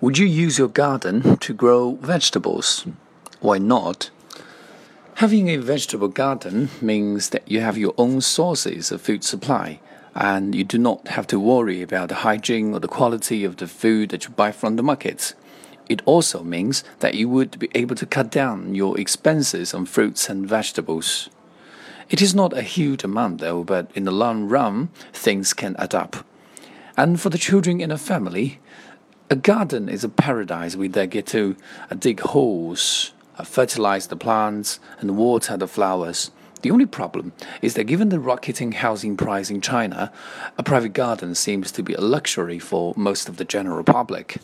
Would you use your garden to grow vegetables? Why not? Having a vegetable garden means that you have your own sources of food supply and you do not have to worry about the hygiene or the quality of the food that you buy from the market. It also means that you would be able to cut down your expenses on fruits and vegetables. It is not a huge amount though, but in the long run, things can add up. And for the children in a family, a garden is a paradise where they get to uh, dig holes, uh, fertilize the plants, and water the flowers. The only problem is that given the rocketing housing price in China, a private garden seems to be a luxury for most of the general public.